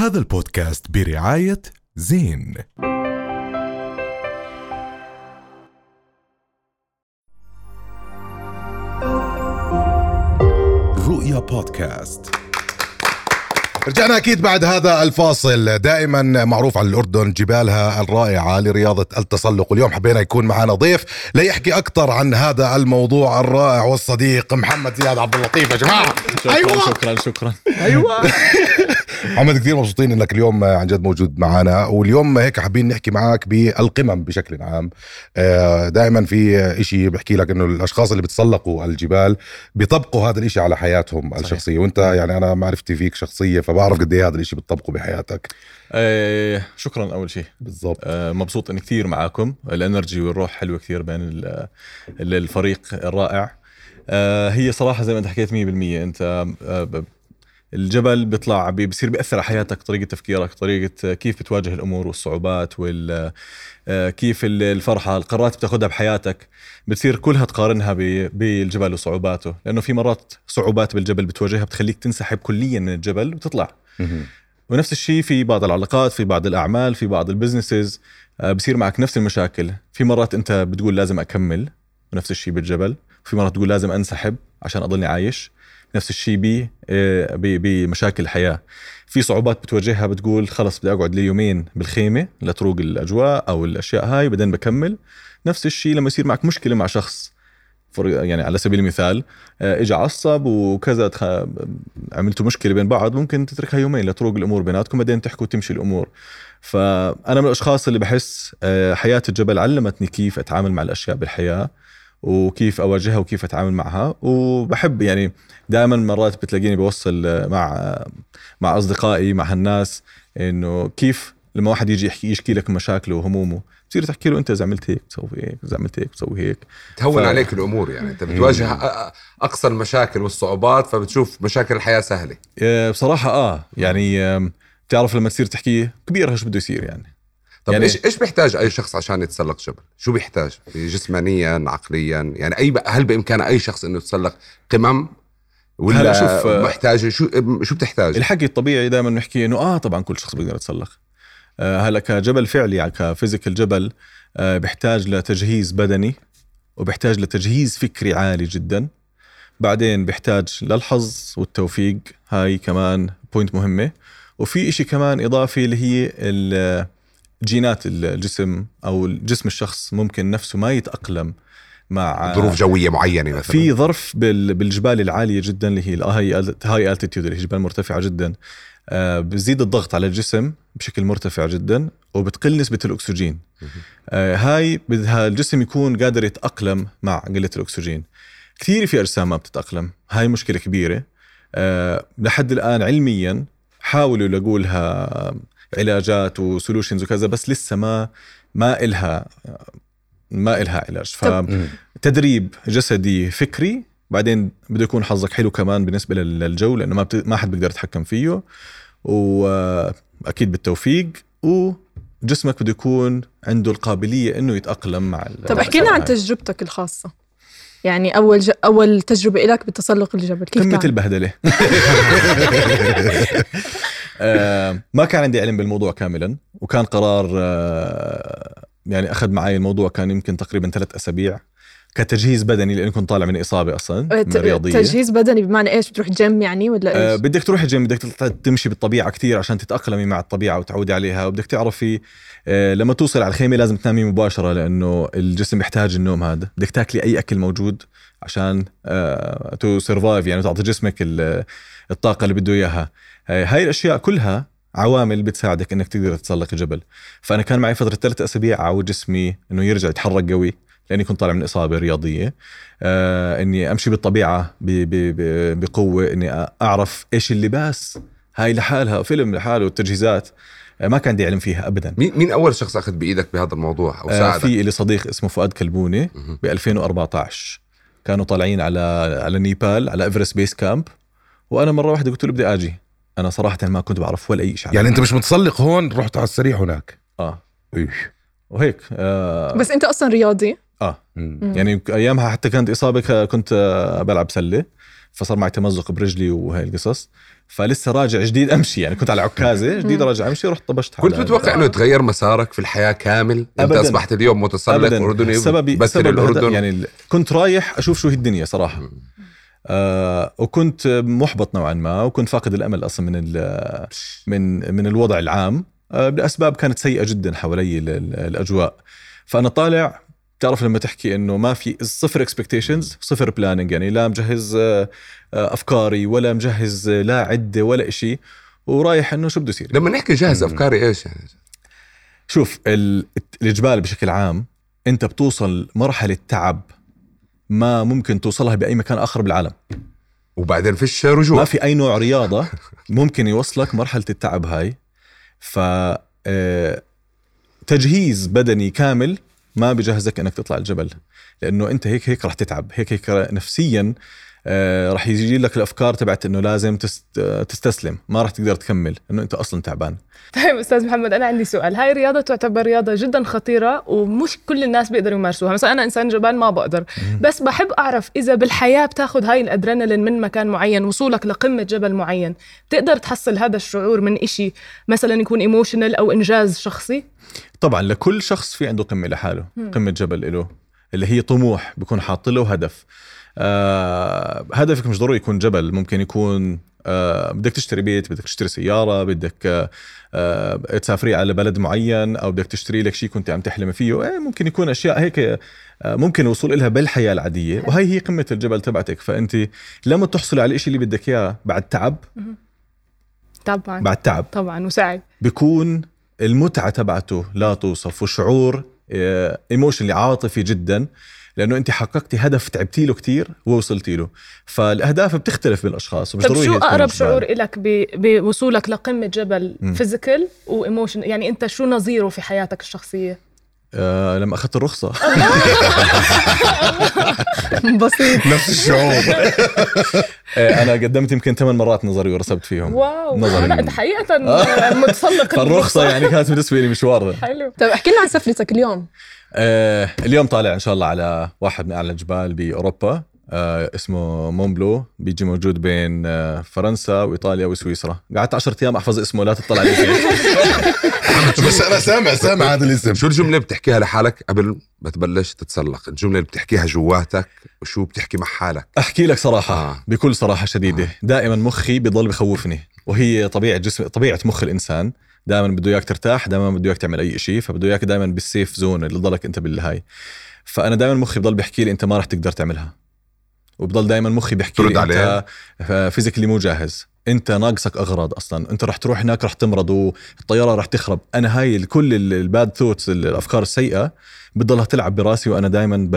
هذا البودكاست برعاية زين. رؤيا بودكاست. رجعنا أكيد بعد هذا الفاصل. دائما معروف عن الأردن جبالها الرائعة لرياضة التسلق. واليوم حبينا يكون معنا ضيف ليحكي أكثر عن هذا الموضوع الرائع والصديق محمد زياد عبد اللطيف يا جماعة. شكرا أيوة. شكرا شكرا. أيوه محمد كثير مبسوطين إنك اليوم عن جد موجود معنا واليوم هيك حابين نحكي معك بالقمم بشكل عام. دائما في إشي بحكي لك إنه الأشخاص اللي بتسلقوا الجبال بيطبقوا هذا الإشي على حياتهم صحيح. الشخصية وأنت يعني أنا معرفتي فيك شخصية فبعرف قد إيه هذا الإشي بتطبقه بحياتك. آه شكرا أول شيء. بالضبط. آه مبسوط إني كثير معاكم. الإنرجي والروح حلوة كثير بين ال- ال- الفريق الرائع. آه هي صراحة زي ما أنت حكيت 100% أنت آه الجبل بيطلع بي- بصير بيأثر على حياتك طريقة تفكيرك طريقة كيف بتواجه الأمور والصعوبات وال آه، كيف ال- الفرحة القرارات بتاخذها بحياتك بتصير كلها تقارنها بالجبل وصعوباته. لأنه في مرات صعوبات بالجبل بتواجهها بتخليك تنسحب كليا من الجبل وتطلع. ونفس الشيء في بعض العلاقات في بعض الأعمال في بعض ال businesses آه، بصير معك نفس المشاكل. في مرات أنت بتقول لازم أكمل ونفس الشيء بالجبل في مرات تقول لازم أنسحب عشان أضلني عايش. نفس الشيء ب آه، بمشاكل الحياة. في صعوبات بتواجهها بتقول خلص بدي أقعد لي يومين بالخيمة لتروق الأجواء أو الأشياء هاي بعدين بكمل. نفس الشيء لما يصير معك مشكلة مع شخص. يعني على سبيل المثال آه، اجى عصب وكذا. عملتوا مشكلة بين بعض ممكن تتركها يومين لتروق الأمور بيناتكم بعدين تحكوا وتمشي الأمور. فانا من الأشخاص اللي بحس آه، حياة الجبل علمتني كيف أتعامل مع الأشياء بالحياة. وكيف أواجهها وكيف أتعامل معها. وبحب يعني دائما مرات بتلاقيني بوصل آه، مع آه، مع أصدقائي مع هالناس إنه كيف لما واحد يجي يحكي يشكي لك مشاكله وهمومه بتصير تحكي له أنت إذا عملت هيك تسوي هيك إذا عملت هيك تسوي هيك. تهون ف- عليك الأمور يعني. أنت بتواجه اقصى المشاكل والصعوبات فبتشوف مشاكل الحياة سهلة. آه، بصراحة آه. يعني بتعرف لما تصير تحكي كبير إيش بده يصير يعني. طب يعني- يعني إيش إيش بيحتاج أي شخص عشان يتسلق جبل؟ شو بيحتاج؟ جسمانيا عقليا؟ يعني أي هل بامكان أي شخص إنه يتسلق قمم ولا شوف، آه، محتاج؟ شو شو بتحتاج؟ الحكي الطبيعي دائما نحكي إنه آه طبعا كل شخص بيقدر يتسلق. آه هلا كجبل فعلي يعني ك physical جبل آه بيحتاج لتجهيز بدني وبيحتاج لتجهيز فكري عالي جدا. بعدين بيحتاج للحظ والتوفيق هاي كمان point مهمة. وفي إشي كمان إضافي اللي هي جينات الجسم أو جسم الشخص ممكن نفسه ما يتأقلم مع ظروف جوية معينة مثلا. في ظرف بال- بالجبال العالية جدا اللي هي ال high high altitude اللي هي جبال مرتفعة جدا. آه، بزيد الضغط على الجسم بشكل مرتفع جدا وبتقل نسبة الأكسجين. آه، هاي بدها الجسم يكون قادر يتأقلم مع قلة الأكسجين. كثير في أجسام ما بتتأقلم. هاي مشكلة كبيرة. آه، لحد الآن علميا حاولوا يلاقوا لها علاجات وسولوشنز وكذا بس لسه ما ما إلها ما إلها علاج ف طب- مم. تدريب جسدي فكري بعدين بده يكون حظك حلو كمان بالنسبة لل- للجو لأنه ما بت... ما حد بيقدر يتحكم فيه واكيد بالتوفيق وجسمك بده يكون عنده القابلية إنه يتأقلم مع ال- طب احكي لنا عن. تجربتك الخاصة يعني أول ج... أول تجربة لك بتسلق الجبل كيف قمة؟ البهدلة ما كان عندي علم بالموضوع كاملا وكان قرار آه، يعني أخذ معي الموضوع كان يمكن تقريبا ثلاث أسابيع كتجهيز بدني لأني كنت طالع من إصابة أصلا من ت- رياضية. تجهيز بدني بمعنى إيش؟ بتروح جيم يعني ولا آه، إيش؟ بدك تروح الجيم بدك تمشي بالطبيعة كثير عشان تتأقلمي مع الطبيعة وتعودي عليها وبدك تعرفي آه، لما توصل على الخيمة لازم تنامي مباشرة لأنه الجسم يحتاج النوم هذا. بدك تاكلي أي أكل موجود عشان to survive يعني تعطي جسمك ال- الطاقة اللي بده إياها. هاي الأشياء كلها عوامل بتساعدك إنك تقدر تتسلق الجبل فأنا كان معي فترة ثلاث أسابيع أعود جسمي إنه يرجع يتحرك قوي لأني كنت طالع من إصابة رياضية. آه إني أمشي بالطبيعة ب- ب- ب- بقوة إني أعرف إيش اللباس هاي لحالها فيلم لحاله والتجهيزات آه ما كان عندي علم فيها ابدا. مين مين أول شخص أخذ بإيدك بهذا الموضوع أو آه ساعدك؟ في لي صديق اسمه فؤاد كلبوني. ب 2014 كانوا طالعين على على نيبال على إيفرست base camp. وأنا مرة واحدة قلت له بدي آجي. أنا صراحة ما كنت بعرف ولا أي شيء يعني أنت مش متسلق هون؟ رحت على السريع هناك. آه. إيش. وهيك آه. بس أنت أصلا رياضي. آه. مم. مم. يعني أيامها حتى كانت إصابة كنت آه، بلعب سلة فصار معي تمزق برجلي وهي القصص. فلسه راجع جديد أمشي يعني كنت على عكازة جديد راجع أمشي رحت طبشت كنت متوقع إنه يتغير مسارك في الحياة كامل؟ أنت أبداً. أصبحت اليوم متسلق اردني بس سبب الاردن يعني كنت رايح أشوف شو هي الدنيا صراحة. آه وكنت محبط نوعا ما وكنت فاقد الأمل أصلا من من من الوضع العام آه لأسباب كانت سيئة جدا حوالي ال- ال- الأجواء. فأنا طالع تعرف لما تحكي إنه ما في صفر expectations صفر planning يعني لا مجهز آه، أفكاري ولا مجهز لا عدة ولا إشي ورايح إنه شو بده يصير. لما نحكي جاهز أفكاري إيش؟ يعني شوف ال- الجبال بشكل عام أنت بتوصل مرحله تعب ما ممكن توصلها بأي مكان آخر بالعالم. وبعدين فيش رجوع. ما في أي نوع رياضة ممكن يوصلك مرحلة التعب هاي. ف آه، تجهيز بدني كامل ما بجهزك إنك تطلع الجبل لأنه أنت هيك هيك رح تتعب هيك هيك نفسيا آه، رح يجي لك الأفكار تبعت إنه لازم تست- تستسلم. ما رح تقدر تكمل. إنه أنت أصلا تعبان. طيب أستاذ محمد أنا عندي سؤال. هاي الرياضة تعتبر رياضة جدا خطيرة ومش كل الناس بيقدروا يمارسوها. مثلا أنا إنسان جبان ما بقدر. بس بحب أعرف إذا بالحياة بتاخذ هاي الأدرينالين من مكان معين وصولك لقمة جبل معين تقدر تحصل هذا الشعور من إشي مثلا يكون ايموشنال أو إنجاز شخصي؟ طبعا لكل شخص في عنده قمة لحاله. قمة جبل له اللي هي طموح بيكون حاط له هدف. آه هدفك مش ضروري يكون جبل ممكن يكون آه بدك تشتري بيت بدك تشتري سيارة بدك آه آه تسافري على بلد معين أو بدك تشتري لك شيء كنت عم تحلمي فيه إيه ممكن يكون أشياء هيك آه ممكن الوصول لها بالحياة العادية. وهي هي قمة الجبل تبعتك. فأنت لما تحصلي على الشيء اللي بدك إياه بعد تعب طبعا. بعد تعب. طبعا وسعي بيكون المتعة تبعته لا توصف وشعور ايموشنلي عاطفي جدا. لأنه أنت حققتي هدف تعبتي له كثير ووصلتي له. فالأهداف بتختلف بالأشخاص ومش طب ضروري شو أقرب. شعور إلك ب- بوصولك لقمة جبل. physical و emotion يعني أنت شو نظيره في حياتك الشخصية؟ آه لما أخذت الرخصة. بسيط. نفس الشعور. آه أنا قدمت يمكن ثمان مرات نظري ورسبت فيهم. wow. نظري. لا أنت حقيقة متسلق فالرخصة يعني كانت بالنسبة لي مشوار. حلو. طيب احكي لنا عن سفرتك اليوم. آه اليوم طالع إن شاء الله على واحد من أعلى الجبال بأوروبا آه اسمه مونبلو بيجي موجود بين آه فرنسا وإيطاليا وسويسرا قعدت 10 أيام أحفظ اسمه لا تطلع عليه فيه. بس أنا سامع سامع هذا الاسم شو الجملة اللي بتحكيها لحالك قبل ما تبلش تتسلق الجملة اللي بتحكيها جواتك وشو بتحكي مع حالك أحكي لك صراحة آه. آه. بكل صراحة شديدة آه. دائما مخي بضل بخوفني وهي طبيعة جسم طبيعة مخ الإنسان دائما بده إياك ترتاح دائما بده إياك تعمل أي شيء فبده إياك دائما بال safe zone اللي ضلك أنت بالهاي. فأنا دائما مخي بضل بيحكي لي أنت ما راح تقدر تعملها. وبضل دائما مخي بيحكي لي عليه؟ انت physically مو جاهز. أنت ناقصك أغراض أصلا. أنت راح تروح هناك راح تمرض والطيارة راح تخرب. أنا هاي كل ال bad thoughts الأفكار السيئة بتضلها تلعب براسي وأنا دائما ب...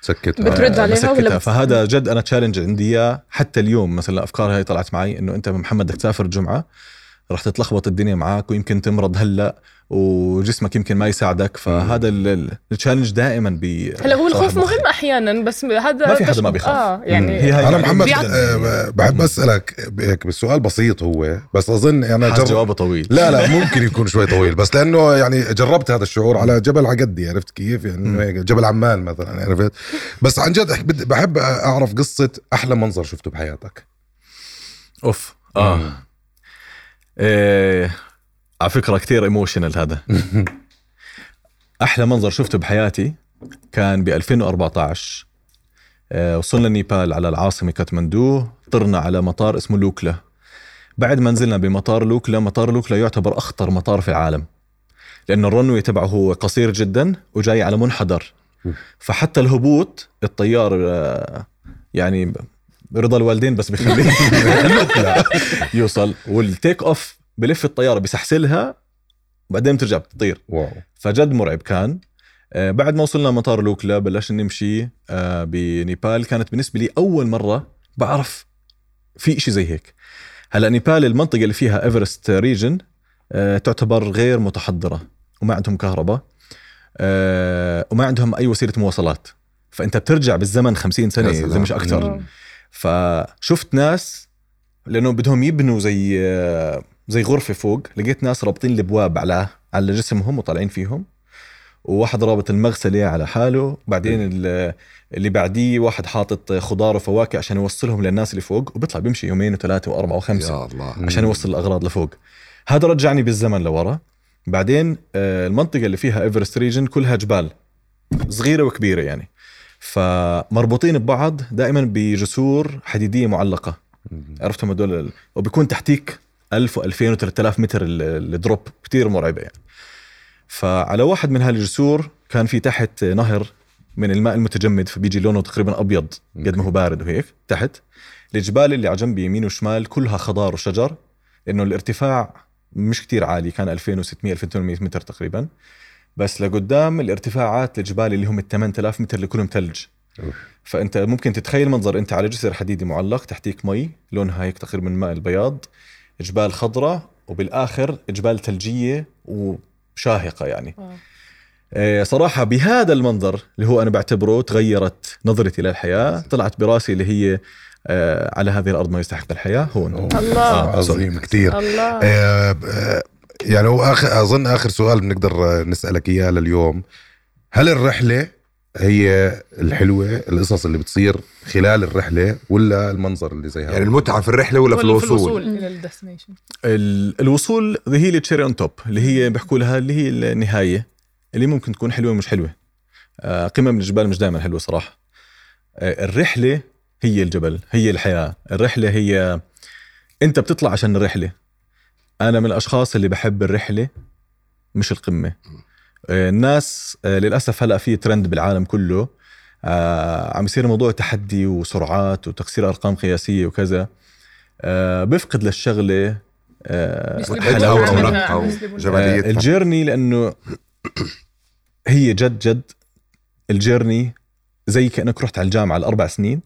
سكت بترد عليها بسكتها. ولا بت- فهذا جد أنا challenge عندي إياه حتى اليوم. مثلا الأفكار هاي طلعت معي إنه أنت محمد بدك تسافر الجمعه رح تتلخبط الدنيا معك ويمكن تمرض هلأ وجسمك يمكن ما يساعدك. فهذا التشالنج دائما ب هلأ هو الخوف مهم أحيانا بس هذا ما في حدا ما بيخاف. آه يعني هي أنا يعني محمد آه، بحب أسألك هيك بالسؤال بسيط هو بس أظن أنا جرب جوابه طويل. لا لا ممكن يكون شوي طويل بس لأنه يعني جربت هذا الشعور على جبل عقدي عرفت كيف؟ يعني جبل عمان مثلا عرفت؟ بس عن جد بحب أعرف قصة أحلى منظر شفته بحياتك. أوف آه. إيه على فكرة كثير emotional هذا. أحلى منظر شفته بحياتي كان ب 2014 آه، وصلنا نيبال على العاصمة كاتماندو طرنا على مطار اسمه لوكلا. بعد ما نزلنا بمطار لوكلا مطار لوكلا يعتبر أخطر مطار في العالم لأنه ال runway تبعه هو قصير جدا وجاي على منحدر. فحتى الهبوط الطيار آه، يعني برضا الوالدين بس بخليه يوصل. وال take off بلف الطيارة بسحسلها وبعدين بترجع بتطير. wow. فجد مرعب كان. آه، بعد ما وصلنا مطار لوكلا بلشنا نمشي آه، بنيبال. كانت بالنسبة لي أول مرة بعرف في إشي زي هيك. هلا نيبال المنطقة اللي فيها Everest region آه، تعتبر غير متحضرة وما عندهم كهرباء وما عندهم أي وسيلة مواصلات. فأنت بترجع بالزمن 50 سنة يا سلام. إذا مش أكثر. مم. فشفت ناس لأنه بدهم يبنوا زي زي غرفة فوق لقيت ناس رابطين الابواب على على جسمهم وطالعين فيهم وواحد رابط المغسلة على حاله بعدين ال- اللي بعديه واحد حاطط خضار وفواكه عشان يوصلهم للناس اللي فوق وبيطلع بيمشي يومين وثلاثة وأربعة وخمسة يا الله. عشان يوصل الأغراض لفوق. هذا رجعني بالزمن لورا. بعدين آه، المنطقة اللي فيها Everest region كلها جبال صغيرة وكبيرة يعني. فمربوطين ببعض دائما بجسور حديدية معلقة. عرفتهم هدول وبيكون تحتيك 1000 و2000 و3000 متر ال- ال drop كثير مرعبة يعني. فعلى واحد من هالجسور كان في تحت نهر من الماء المتجمد فبيجي لونه تقريبا أبيض قد ما هو بارد وهيك تحت. الجبال اللي على جنبي يمين وشمال كلها خضار وشجر لأنه الارتفاع مش كتير عالي كان 2600 2800 متر تقريبا. بس لقدام الارتفاعات الجبال اللي هم ال 8000 متر اللي كلهم ثلج. فأنت ممكن تتخيل منظر أنت على جسر حديدي معلق تحتيك مي لونها هيك تقريبا ماء البياض جبال خضراء وبالآخر جبال ثلجية وشاهقة يعني آه. صراحة بهذا المنظر اللي هو أنا بعتبره تغيرت نظرتي للحياة طلعت براسي اللي هي آه، على هذه الأرض ما يستحق الحياة هون الله. آه،. عظيم كثير الله آه، آه، يعني هو آخر أظن آخر سؤال بنقدر نسألك إياه لليوم. هل الرحلة هي الحلوة القصص اللي بتصير خلال الرحلة ولا المنظر اللي زي هذا؟ يعني المتعة في الرحلة ولا في ولا في الوصول؟ الوصول. إلى ال destination. الوصول هي ال cherry on top اللي هي بيحكوا لها اللي هي النهاية اللي ممكن تكون حلوة ومش حلوة. آه، قمم الجبال مش دائما حلوة صراحة. آه، الرحلة هي الجبل هي الحياة. الرحلة هي أنت بتطلع عشان الرحلة. أنا من الأشخاص اللي بحب الرحلة مش القمة. آه، الناس آه، للأسف هلأ في ترند بالعالم كله. آه، عم يصير موضوع تحدي وسرعات وتكسير أرقام قياسية وكذا. بفقد الجمال. آه، وجماليتها الجيرني لأنه هي جد جد الجيرني زي كأنك رحت على الجامعة الاربع سنين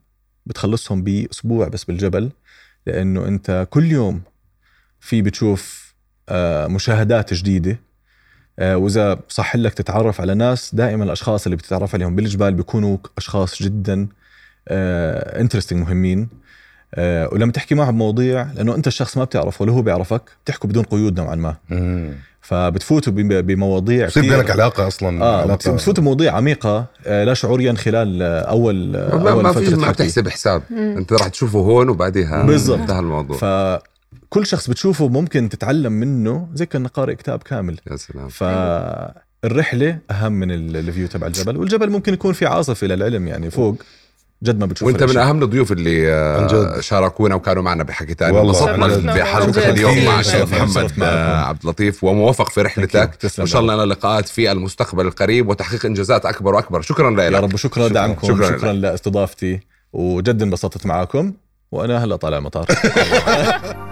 بتخلصهم بأسبوع بس بالجبل. لأنه أنت كل يوم في بتشوف آه، مشاهدات جديدة آه، وإذا صح لك تتعرف على ناس دائما الأشخاص اللي بتتعرف عليهم بالجبال بيكونوا أشخاص جدا انترستنج مهمين آه، ولما تحكي معه بمواضيع لأنه أنت الشخص ما بتعرفه ولا هو بيعرفك بتحكوا بدون قيود نوعا ما. فبتفوتوا بم- بمواضيع بصير كتير- بينك علاقة أصلا آه علاقة- بت- بتفوتوا بمواضيع عميقة آه، لا شعوريا خلال آه، أول آه، ما, أول ما في فتره ما. بتحسب حساب مم. أنت راح تشوفه هون وبعدها بالضبط. انتهى الموضوع فكل شخص بتشوفه ممكن تتعلم منه زي كأنك قارئ كتاب كامل يا سلام فالرحله أهم من ال- الفيو تبع الجبل والجبل ممكن يكون في عاصفه للعلم يعني فوق جد ما بتشوف وأنت من. أهم الضيوف اللي عن آه، جد. شاركونا وكانوا معنا بحكي تاني والله. انبسطنا. بحلقه. اليوم مع. الشيخ. محمد آه،. عبد اللطيف وموفق في رحلتك وإن شاء الله لنا لقاءات في المستقبل القريب وتحقيق إنجازات أكبر وأكبر شكرا رب. يا لك رب وشكرا لدعمكم شكراً شكرا, شكرا لك. لأستضافتي وجد انبسطت معاكم وأنا هلا طالع المطار